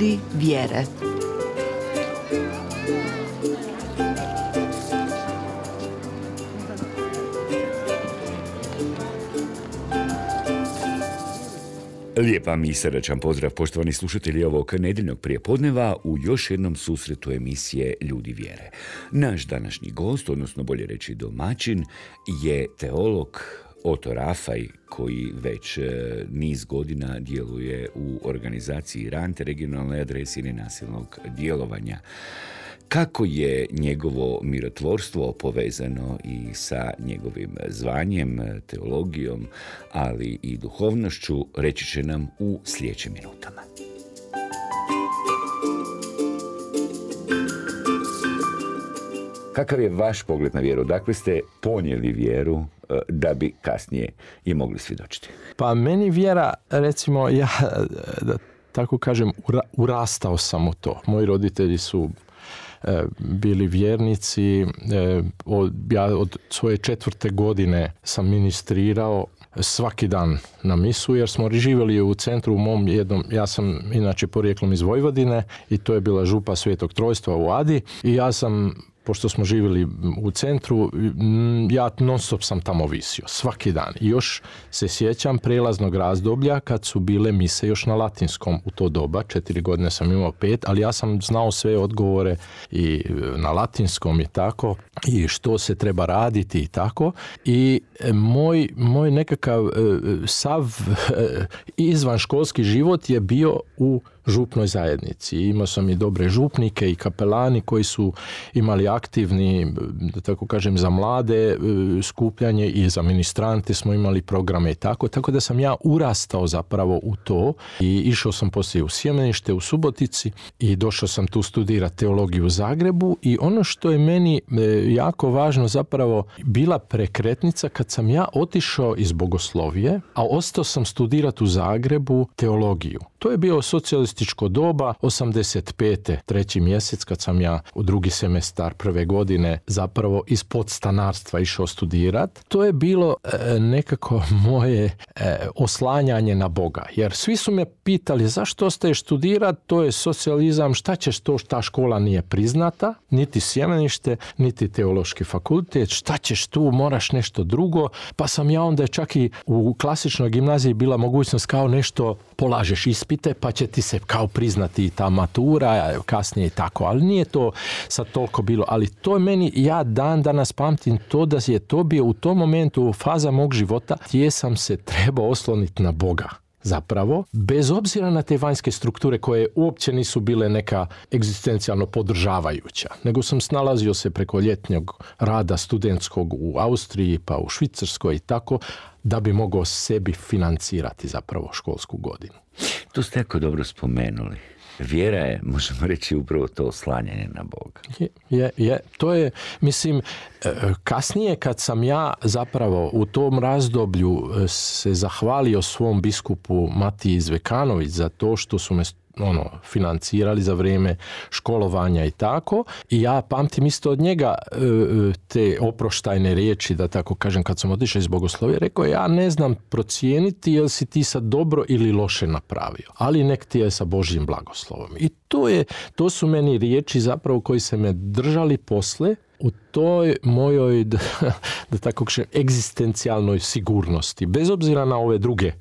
ljudi vjere. Lijep vam i srdačan pozdrav poštovani slušatelji ovog nedjeljnog prijepodneva u još jednom susretu emisije Ljudi vjere. Naš današnji gost, odnosno bolje reći domaćin, je teolog Oto Rafaj, koji već e, niz godina djeluje u organizaciji RANT, regionalnoj adresi nenasilnog djelovanja kako je njegovo mirotvorstvo povezano i sa njegovim zvanjem, teologijom, ali i duhovnošću, reći će nam u sljedećim minutama. Kakav je vaš pogled na vjeru? Dakle ste ponijeli vjeru da bi kasnije i mogli svjedočiti? Pa meni vjera, recimo, ja da tako kažem, urastao sam u to. Moji roditelji su E, bili vjernici. E, ja od svoje četvrte godine sam ministrirao svaki dan na misu jer smo živjeli u centru u mom jednom, ja sam inače porijeklom iz Vojvodine i to je bila župa Svetog Trojstva u Adi i ja sam pošto smo živjeli u centru, ja non stop sam tamo visio, svaki dan. I još se sjećam prelaznog razdoblja kad su bile mise još na latinskom u to doba, četiri godine sam imao pet, ali ja sam znao sve odgovore i e, na latinskom i tako, i što se treba raditi i tako. I e, moj, moj nekakav e, sav izvan školski život je bio u župnoj zajednici. Imao sam i dobre župnike i kapelani koji su imali aktivni, da tako kažem, za mlade e, skupljanje i za ministrante smo imali programe i tako. Tako da sam ja urastao zapravo u to i išao sam poslije u Sjemenište u Subotici i došao sam tu studirati teologiju u Zagrebu i ono što je meni e, jako važno zapravo bila prekretnica kad sam ja otišao iz bogoslovije, a ostao sam studirati u Zagrebu teologiju. To je bio socijalističko doba, 85. treći mjesec kad sam ja u drugi semestar prve godine zapravo iz podstanarstva išao studirat. To je bilo e, nekako moje e, oslanjanje na Boga. Jer svi su me pitali zašto ostaješ studirat, to je socijalizam, šta ćeš to šta škola nije priznata, niti sjemenište, niti teološki fakultet, šta ćeš tu, moraš nešto drugo, pa sam ja onda čak i u klasičnoj gimnaziji bila mogućnost kao nešto polažeš ispite pa će ti se kao priznati ta matura kasnije i tako, ali nije to sad toliko bilo, ali to je meni, ja dan danas pamtim to da je to bio u tom momentu faza mog života gdje sam se trebao osloniti na Boga zapravo, bez obzira na te vanjske strukture koje uopće nisu bile neka egzistencijalno podržavajuća, nego sam snalazio se preko ljetnjeg rada studentskog u Austriji pa u Švicarskoj i tako, da bi mogao sebi financirati zapravo školsku godinu. To ste jako dobro spomenuli. Vjera je, možemo reći, upravo to oslanjanje na Boga. Je, je. To je, mislim, e, kasnije kad sam ja zapravo u tom razdoblju e, se zahvalio svom biskupu Matiji Zvekanović za to što su me ono, financirali za vrijeme školovanja i tako. I ja pamtim isto od njega e, e, te oproštajne riječi, da tako kažem, kad sam otišao iz Bogoslovije, rekao ja ne znam procijeniti jel si ti sad dobro ili loše napravio, ali nek ti je sa Božjim blagoslovom. I to, je, to su meni riječi zapravo koji se me držali posle u toj mojoj, da, da tako kažem, egzistencijalnoj sigurnosti, bez obzira na ove druge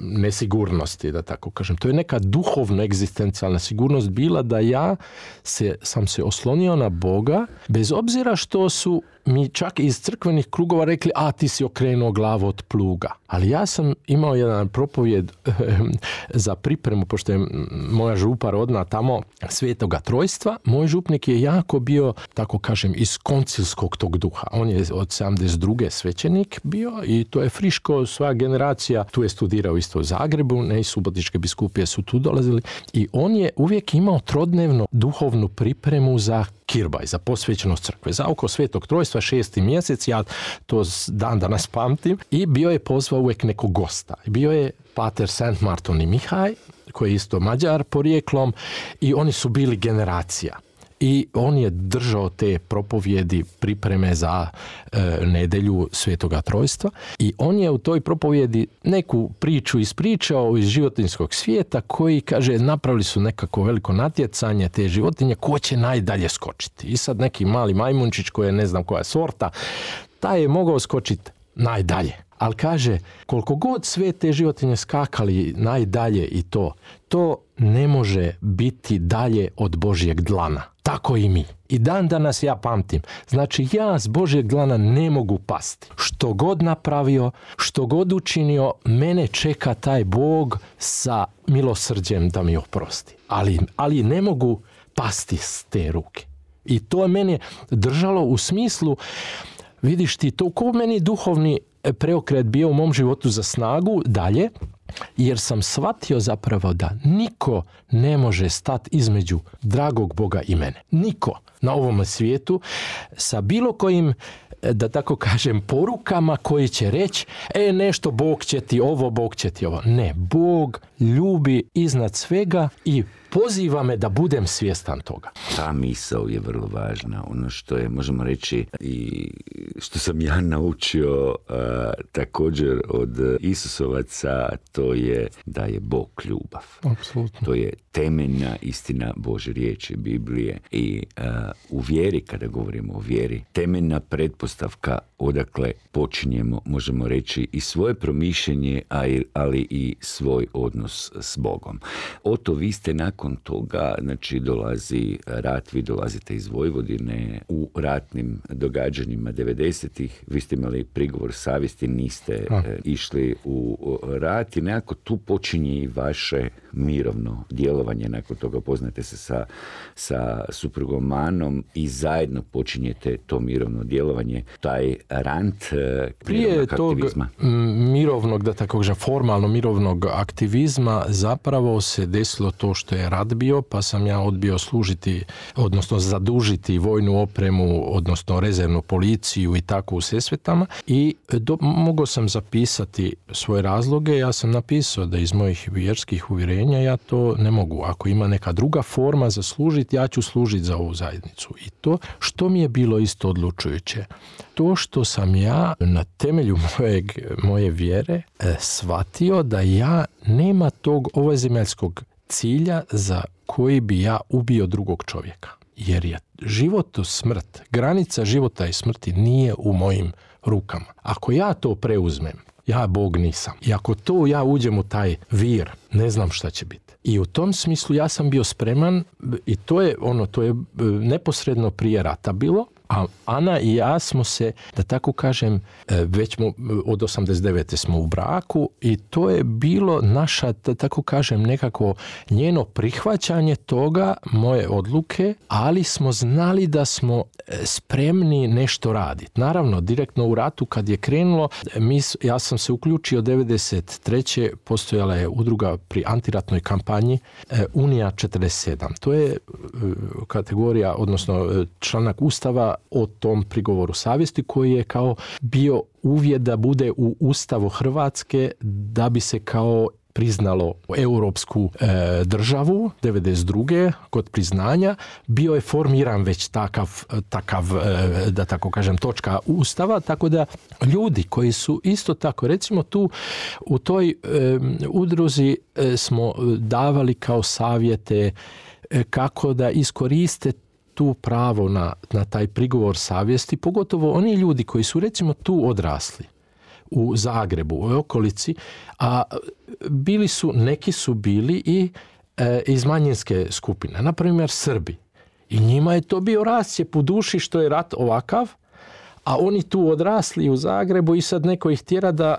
nesigurnosti, da tako kažem, to je neka duhovna egzistencijalna sigurnost bila da ja se, sam se oslonio na Boga, bez obzira što su mi čak iz crkvenih krugova rekli, a ti si okrenuo glavu od pluga. Ali ja sam imao jedan propovjed za pripremu, pošto je moja župa rodna tamo svetoga trojstva. Moj župnik je jako bio, tako kažem, iz koncilskog tog duha. On je od 72. svećenik bio i to je friško, sva generacija tu je studirao isto u Zagrebu, ne i subotičke biskupije su tu dolazili i on je uvijek imao trodnevnu duhovnu pripremu za kirbaj, za posvećenost crkve. Za oko svetog trojstva šesti mjesec, ja to dan danas pamtim, i bio je pozvao uvijek nekog gosta. Bio je pater Saint Marton i Mihaj, koji je isto mađar porijeklom i oni su bili generacija. I on je držao te propovjedi pripreme za e, nedelju Svetoga Trojstva i on je u toj propovjedi neku priču ispričao iz životinskog svijeta koji kaže napravili su nekako veliko natjecanje te životinje ko će najdalje skočiti. I sad neki mali majmunčić koji je ne znam koja sorta, taj je mogao skočiti najdalje. Ali kaže, koliko god sve te životinje skakali najdalje i to, to ne može biti dalje od Božjeg dlana. Tako i mi. I dan danas ja pamtim. Znači ja s Božjeg dlana ne mogu pasti. Što god napravio, što god učinio, mene čeka taj Bog sa milosrđem da mi oprosti. Ali, ali ne mogu pasti s te ruke. I to je mene držalo u smislu, vidiš ti, to ko meni duhovni preokret bio u mom životu za snagu dalje, jer sam shvatio zapravo da niko ne može stati između dragog Boga i mene. Niko na ovom svijetu sa bilo kojim da tako kažem, porukama koji će reći, e, nešto Bog će ti ovo, Bog će ti ovo. Ne, Bog ljubi iznad svega i poziva me da budem svjestan toga. Ta misao je vrlo važna. Ono što je, možemo reći, i što sam ja naučio također od Isusovaca, to je da je Bog ljubav. Apsolutno. To je temeljna istina Bože riječi, Biblije. I u vjeri, kada govorimo o vjeri, temeljna pretpostavka odakle počinjemo, možemo reći, i svoje promišljenje, ali i svoj odnos s Bogom. Oto, vi ste nakon toga, znači, dolazi rat, vi dolazite iz Vojvodine u ratnim događanjima 90-ih, vi ste imali prigovor savjesti, niste e, išli u rat i nekako tu počinje i vaše mirovno djelovanje, nakon toga poznate se sa, sa suprugom Manom i zajedno počinjete to mirovno djelovanje, taj rant e, Prije tog mirovnog, da tako kažem, formalno mirovnog aktivizma zapravo se desilo to što je rat bio, pa sam ja odbio služiti, odnosno zadužiti vojnu opremu, odnosno rezervnu policiju i tako u Sesvetama i do, mogao sam zapisati svoje razloge, ja sam napisao da iz mojih vjerskih uvjerenja ja to ne mogu. Ako ima neka druga forma za služiti, ja ću služiti za ovu zajednicu. I to što mi je bilo isto odlučujuće, to što sam ja na temelju mojeg, moje vjere e, shvatio da ja nema tog ovozemaljskog cilja za koji bi ja ubio drugog čovjeka. Jer je život smrt, granica života i smrti nije u mojim rukama. Ako ja to preuzmem, ja Bog nisam. I ako to ja uđem u taj vir, ne znam šta će biti. I u tom smislu ja sam bio spreman i to je ono, to je e, neposredno prije rata bilo, a Ana i ja smo se, da tako kažem, e, već smo, od 89. smo u braku i to je bilo naša, da tako kažem, nekako njeno prihvaćanje toga, moje odluke, ali smo znali da smo e, spremni nešto raditi. Naravno, direktno u ratu kad je krenulo, mi, ja sam se uključio 93. postojala je udruga pri antiratnoj kampanji e, Unija 47. To je kategorija, odnosno članak Ustava o tom prigovoru savjesti koji je kao bio uvjet da bude u Ustavu Hrvatske da bi se kao priznalo europsku e, državu 92. kod priznanja bio je formiran već takav, takav e, da tako kažem točka ustava tako da ljudi koji su isto tako recimo tu u toj e, udruzi smo davali kao savjete kako da iskoriste tu pravo na, na taj prigovor savjesti, pogotovo oni ljudi koji su recimo tu odrasli u Zagrebu, u okolici, a bili su, neki su bili i e, iz manjinske skupine, na primjer Srbi. I njima je to bio rascijep u duši što je rat ovakav, a oni tu odrasli u Zagrebu i sad neko ih tjera da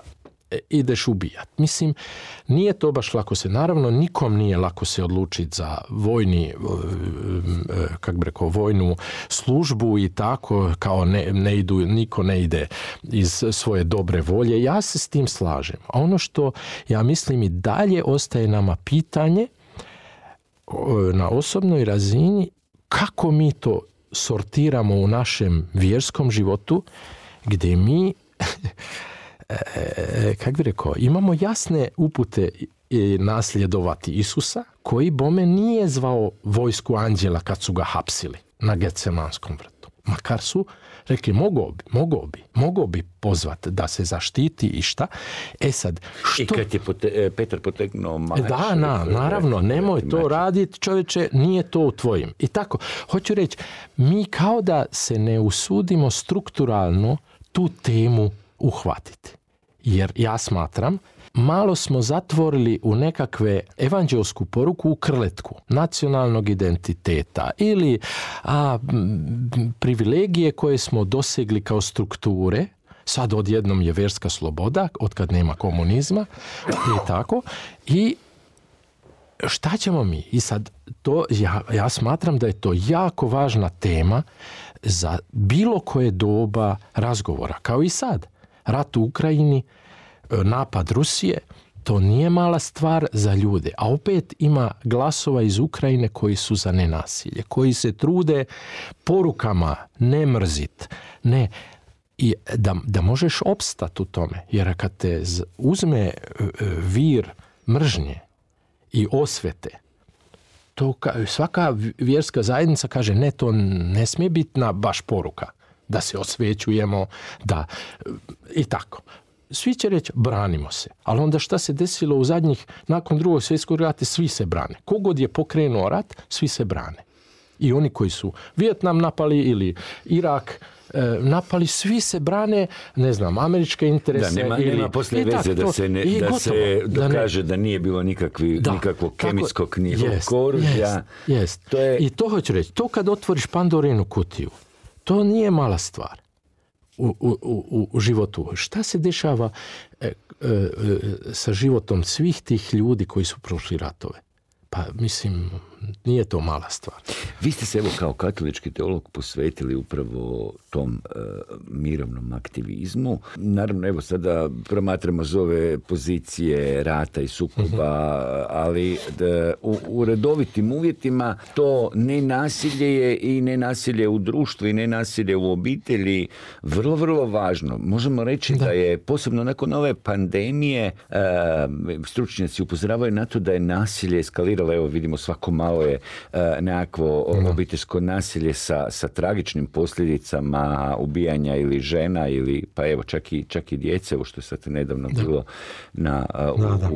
ideš ubijat. Mislim, nije to baš lako se, naravno nikom nije lako se odlučiti za vojni, e, e, kak bi rekao, vojnu službu i tako, kao ne, ne idu, niko ne ide iz svoje dobre volje. Ja se s tim slažem. A ono što ja mislim i dalje ostaje nama pitanje na osobnoj razini kako mi to sortiramo u našem vjerskom životu gdje mi kak bi rekao, imamo jasne upute nasljedovati Isusa, koji bome nije zvao vojsku anđela kad su ga hapsili. na Getsemanskom vrtu. Makar su rekli mogao bi, mogao bi, mogao bi pozvat da se zaštiti i šta. E sad, što... I kad je e, Petar potegnuo mač... Da, na, naravno, nemoj to raditi, čovječe, nije to u tvojim. I tako, hoću reći, mi kao da se ne usudimo strukturalno tu temu uhvatiti. Jer ja smatram malo smo zatvorili u nekakve evanđelsku poruku u krletku nacionalnog identiteta ili a, privilegije koje smo dosegli kao strukture. Sad odjednom je verska sloboda od kad nema komunizma i tako. I šta ćemo mi? I sad to ja, ja smatram da je to jako važna tema za bilo koje doba razgovora kao i sad rat u Ukrajini napad Rusije, to nije mala stvar za ljude. A opet ima glasova iz Ukrajine koji su za nenasilje, koji se trude porukama ne mrzit, ne, i da, da možeš opstati u tome. Jer kad te uzme e, e, vir mržnje i osvete, to svaka vjerska zajednica kaže ne, to ne smije biti na baš poruka da se osvećujemo, da i tako svi će reći branimo se. Ali onda šta se desilo u zadnjih, nakon drugog svjetskog rata, svi se brane. Kogod je pokrenuo rat, svi se brane. I oni koji su Vijetnam napali ili Irak, e, napali, svi se brane, ne znam, američke interese. Da, nema, ili, nema poslije veze da se, ne, da se dokaže da, nije bilo nikakvi, da, nikakvog kemijskog ni oružja. Jest, to je... I to hoću reći, to kad otvoriš Pandorinu kutiju, to nije mala stvar u, u, u životu. Šta se dešava e, e, e, sa životom svih tih ljudi koji su prošli ratove? Pa mislim, nije to mala stvar. Vi ste se evo kao katolički teolog posvetili upravo tom e, mirovnom aktivizmu. Naravno, evo sada promatramo zove pozicije rata i sukoba, ali u, u redovitim uvjetima to nenasilje je i nenasilje u društvu i nenasilje u obitelji vrlo, vrlo važno. Možemo reći da, je posebno nakon ove pandemije e, stručnjaci upozoravaju na to da je nasilje eskaliralo, evo vidimo svako malo malo je e, nekakvo obiteljsko nasilje sa, sa tragičnim posljedicama ubijanja ili žena ili pa evo čak i, čak i djece, ovo što je sad nedavno bilo na,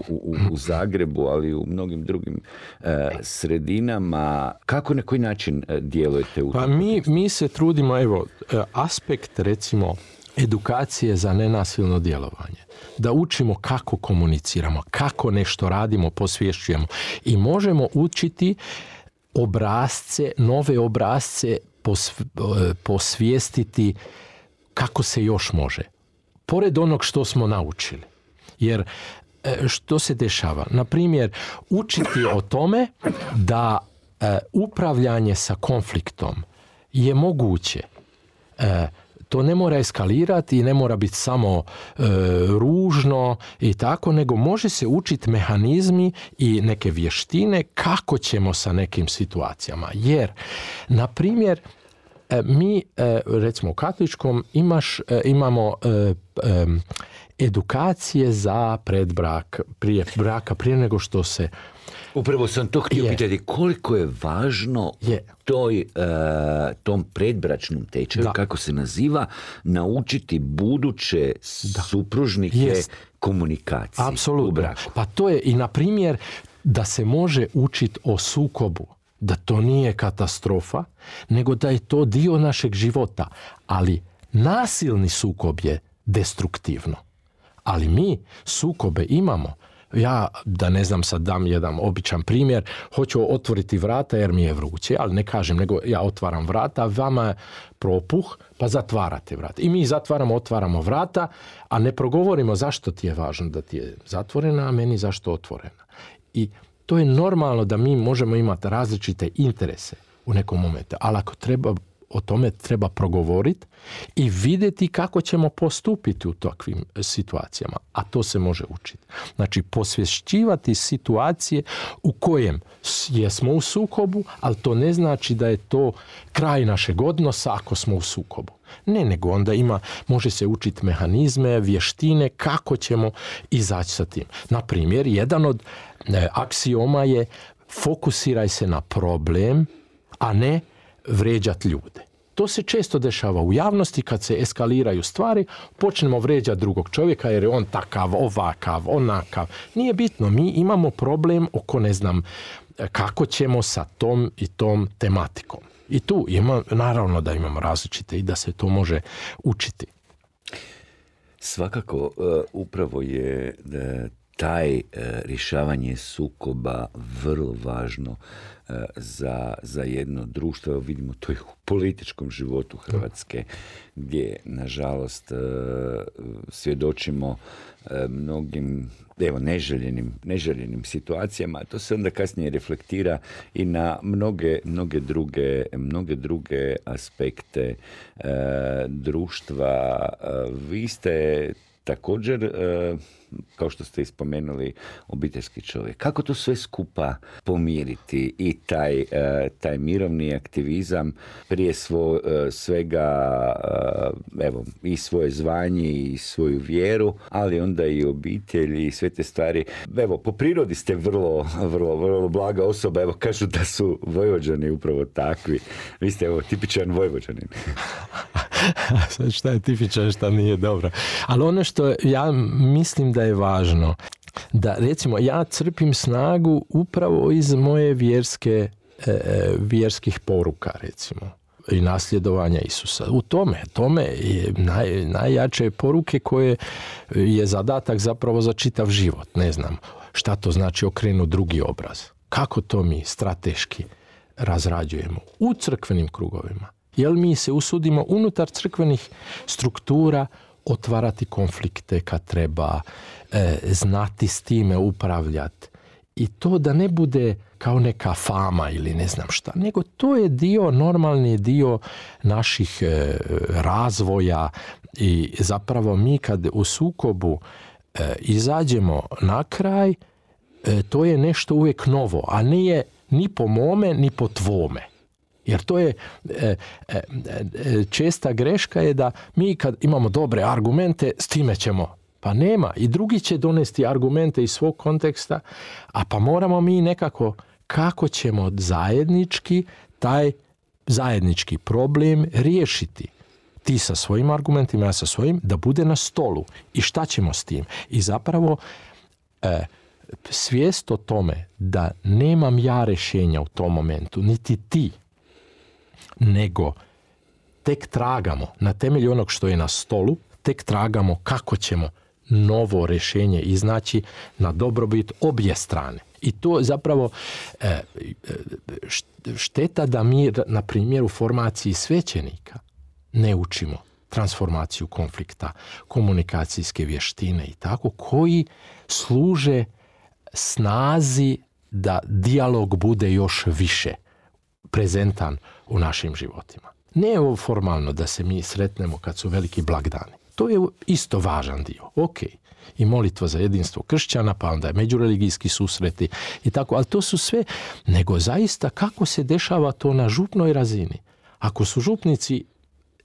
u, u, u, Zagrebu, ali i u mnogim drugim e, sredinama. Kako na koji način e, djelujete u Pa mi, mi se trudimo, evo, aspekt recimo edukacije za nenasilno djelovanje. Da učimo kako komuniciramo, kako nešto radimo, posvješćujemo. I možemo učiti obrazce, nove obrazce posvijestiti kako se još može. Pored onog što smo naučili. Jer e, što se dešava? Na primjer, učiti o tome da e, upravljanje sa konfliktom je moguće e, to ne mora eskalirati i ne mora biti samo e, ružno i tako, nego može se učiti mehanizmi i neke vještine kako ćemo sa nekim situacijama. Jer, na primjer, mi, e, recimo u katoličkom, imaš, imamo edukacije za predbrak, prije braka, prije nego što se Upravo sam to htio pitati koliko je važno je. Toj, tom predbračnom tečaju, kako se naziva, naučiti buduće da. supružnike Jest. komunikaciji Apsolutno. Pa to je i na primjer da se može učiti o sukobu da to nije katastrofa, nego da je to dio našeg života. Ali nasilni sukob je destruktivno. Ali mi sukobe imamo ja, da ne znam sad dam jedan običan primjer, hoću otvoriti vrata jer mi je vruće, ali ne kažem, nego ja otvaram vrata, vama je propuh, pa zatvarate vrata. I mi zatvaramo, otvaramo vrata, a ne progovorimo zašto ti je važno da ti je zatvorena, a meni zašto otvorena. I to je normalno da mi možemo imati različite interese u nekom momentu, ali ako treba o tome treba progovoriti i vidjeti kako ćemo postupiti u takvim situacijama. A to se može učiti. Znači, posvješćivati situacije u kojem jesmo u sukobu, ali to ne znači da je to kraj našeg odnosa ako smo u sukobu. Ne, nego onda ima, može se učiti mehanizme, vještine, kako ćemo izaći sa tim. Na primjer, jedan od e, aksioma je fokusiraj se na problem, a ne vređati ljude. To se često dešava u javnosti kad se eskaliraju stvari, počnemo vređati drugog čovjeka jer je on takav, ovakav, onakav. Nije bitno, mi imamo problem oko ne znam kako ćemo sa tom i tom tematikom. I tu ima, naravno da imamo različite i da se to može učiti. Svakako, e, upravo je taj e, rješavanje sukoba vrlo važno za, za jedno društvo. Vidimo to i u političkom životu Hrvatske gdje nažalost svjedočimo mnogim evo, neželjenim, neželjenim situacijama, to se onda kasnije reflektira i na mnoge, mnoge, druge, mnoge druge aspekte e, društva. E, vi ste također e, kao što ste ispomenuli, obiteljski čovjek. Kako to sve skupa pomiriti i taj, e, taj mirovni aktivizam prije svo, e, svega evo, i svoje zvanje i svoju vjeru, ali onda i obitelj i sve te stvari. Evo, po prirodi ste vrlo, vrlo, vrlo blaga osoba. Evo, kažu da su Vojvođani upravo takvi. Vi ste evo, tipičan Vojvođanin. šta je tipičan, šta nije dobro. Ali ono što ja mislim da je važno, da recimo ja crpim snagu upravo iz moje vjerske, e, e, vjerskih poruka recimo i nasljedovanja Isusa. U tome, tome je naj, najjače poruke koje je zadatak zapravo za čitav život. Ne znam šta to znači okrenu drugi obraz. Kako to mi strateški razrađujemo u crkvenim krugovima. Jel mi se usudimo unutar crkvenih struktura otvarati konflikte kad treba, e, znati s time upravljati. I to da ne bude kao neka fama ili ne znam šta, nego to je dio, normalni dio naših e, razvoja i zapravo mi kad u sukobu e, izađemo na kraj, to je nešto uvijek novo, a nije ni po mome, ni po tvome. Jer to je e, e, e, česta greška je da mi kad imamo dobre argumente s time ćemo pa nema i drugi će donesti argumente iz svog konteksta, a pa moramo mi nekako kako ćemo zajednički taj zajednički problem riješiti. Ti sa svojim argumentima, ja sa svojim, da bude na stolu. I šta ćemo s tim? I zapravo svijest o tome da nemam ja rješenja u tom momentu, niti ti, nego tek tragamo na temelju onog što je na stolu, tek tragamo kako ćemo novo rješenje iznaći na dobrobit obje strane. I to zapravo e, e, šteta da mi na primjeru formaciji svećenika ne učimo transformaciju konflikta, komunikacijske vještine i tako, koji služe snazi da dijalog bude još više prezentan u našim životima. Ne ovo formalno da se mi sretnemo kad su veliki blagdani. To je isto važan dio. Ok. I molitva za jedinstvo kršćana, pa onda je međureligijski susreti i tako. Ali to su sve, nego zaista kako se dešava to na župnoj razini. Ako su župnici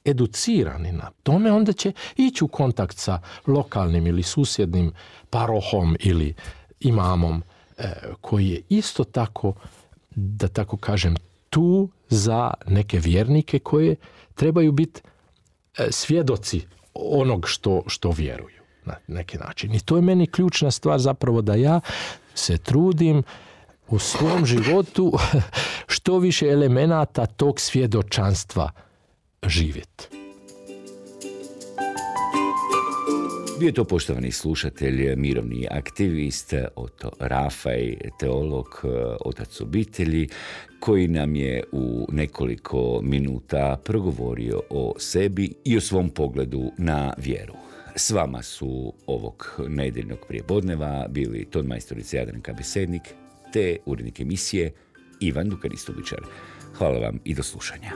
educirani na tome, onda će ići u kontakt sa lokalnim ili susjednim parohom ili imamom e, koji je isto tako, da tako kažem, tu za neke vjernike koje trebaju biti e, svjedoci onog što, što vjeruju na neki način. I to je meni ključna stvar zapravo da ja se trudim u svom životu što više elemenata tog svjedočanstva živjeti. Bio je to poštovani slušatelj, mirovni aktivist, Oto Rafaj, teolog, otac obitelji, koji nam je u nekoliko minuta progovorio o sebi i o svom pogledu na vjeru. S vama su ovog nedjeljnog prijepodneva bili ton majstorica Jadranka Besednik te urednik emisije Ivan Dukaristovićar. Hvala vam i do slušanja.